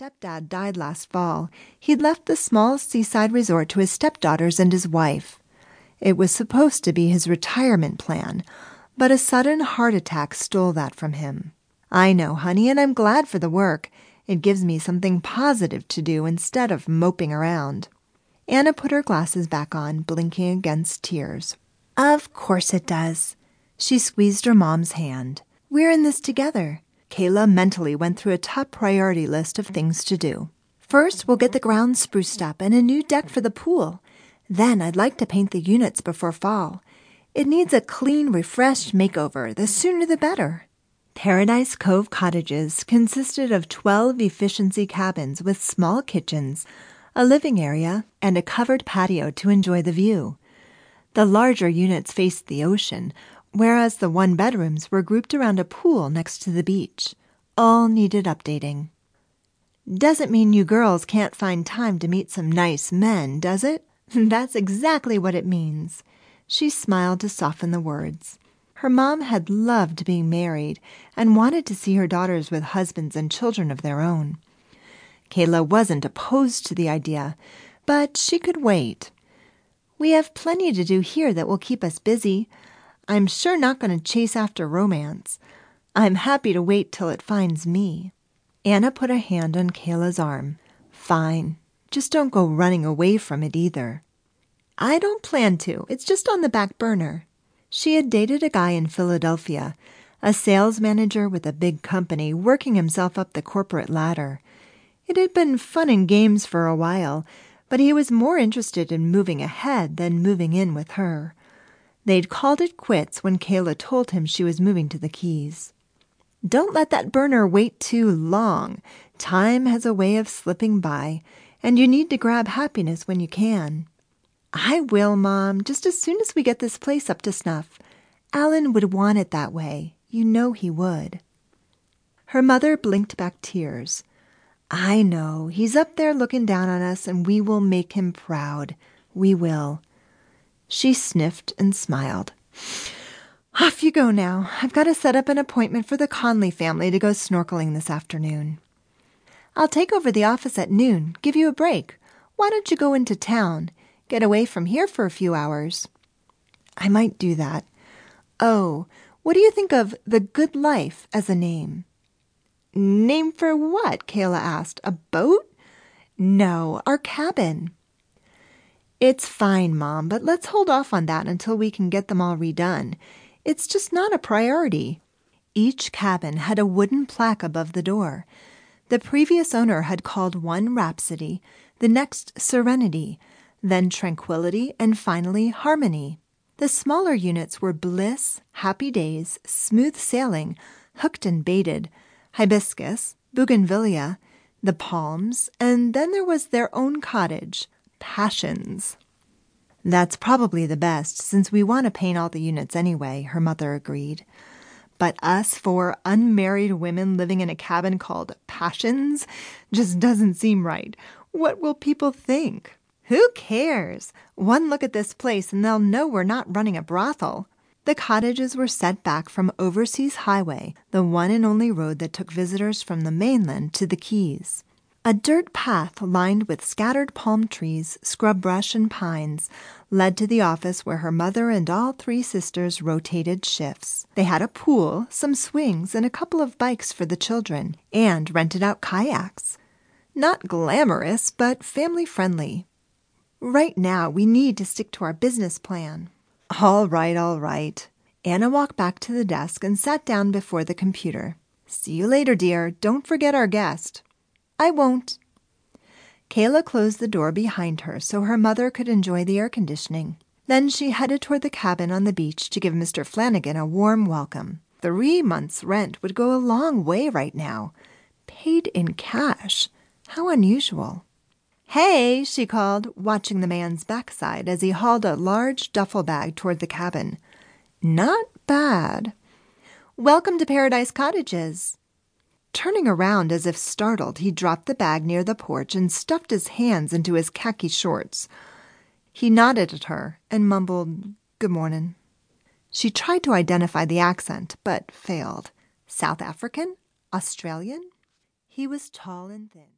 stepdad died last fall, he'd left the small seaside resort to his stepdaughters and his wife. It was supposed to be his retirement plan, but a sudden heart attack stole that from him. I know, honey, and I'm glad for the work. It gives me something positive to do instead of moping around. Anna put her glasses back on, blinking against tears. Of course it does. She squeezed her mom's hand. We're in this together. Kayla mentally went through a top priority list of things to do. First, we'll get the grounds spruced up and a new deck for the pool. Then I'd like to paint the units before fall. It needs a clean, refreshed makeover. The sooner the better. Paradise Cove Cottages consisted of 12 efficiency cabins with small kitchens, a living area, and a covered patio to enjoy the view. The larger units faced the ocean, whereas the one bedrooms were grouped around a pool next to the beach. All needed updating. Doesn't mean you girls can't find time to meet some nice men, does it? That's exactly what it means. She smiled to soften the words. Her mom had loved being married and wanted to see her daughters with husbands and children of their own. Kayla wasn't opposed to the idea, but she could wait. We have plenty to do here that will keep us busy. I'm sure not going to chase after romance. I'm happy to wait till it finds me. Anna put a hand on Kayla's arm. Fine. Just don't go running away from it either. I don't plan to. It's just on the back burner. She had dated a guy in Philadelphia, a sales manager with a big company, working himself up the corporate ladder. It had been fun and games for a while, but he was more interested in moving ahead than moving in with her. They'd called it quits when Kayla told him she was moving to the Keys. Don't let that burner wait too long. Time has a way of slipping by, and you need to grab happiness when you can. I will, Mom, just as soon as we get this place up to snuff. Alan would want it that way. You know he would. Her mother blinked back tears. I know. He's up there looking down on us, and we will make him proud. We will. She sniffed and smiled. Off you go now. I've got to set up an appointment for the Conley family to go snorkeling this afternoon. I'll take over the office at noon, give you a break. Why don't you go into town? Get away from here for a few hours. I might do that. Oh, what do you think of The Good Life as a name? Name for what? Kayla asked. A boat? No, our cabin. It's fine, Mom, but let's hold off on that until we can get them all redone. It's just not a priority. Each cabin had a wooden plaque above the door. The previous owner had called one Rhapsody, the next Serenity, then Tranquility, and finally Harmony. The smaller units were Bliss, Happy Days, Smooth Sailing, Hooked and Baited, Hibiscus, Bougainvillea, the Palms, and then there was their own cottage, passions. That's probably the best, since we want to paint all the units anyway, her mother agreed. But us four unmarried women living in a cabin called Passions just doesn't seem right. What will people think? Who cares? One look at this place and they'll know we're not running a brothel. The cottages were set back from Overseas Highway, the one and only road that took visitors from the mainland to the Keys. A dirt path lined with scattered palm trees, scrub brush, and pines led to the office where her mother and all three sisters rotated shifts. They had a pool, some swings, and a couple of bikes for the children, and rented out kayaks. Not glamorous, but family friendly. Right now, we need to stick to our business plan. All right, all right. Anna walked back to the desk and sat down before the computer. See you later, dear. Don't forget our guest. I won't. Kayla closed the door behind her so her mother could enjoy the air conditioning. Then she headed toward the cabin on the beach to give Mr. Flannigan a warm welcome. Three months' rent would go a long way right now. Paid in cash. How unusual. Hey, she called, watching the man's backside as he hauled a large duffel bag toward the cabin. Not bad. Welcome to Paradise Cottages. Turning around as if startled, he dropped the bag near the porch and stuffed his hands into his khaki shorts. He nodded at her and mumbled, Good morning. She tried to identify the accent, but failed. South African? Australian? He was tall and thin.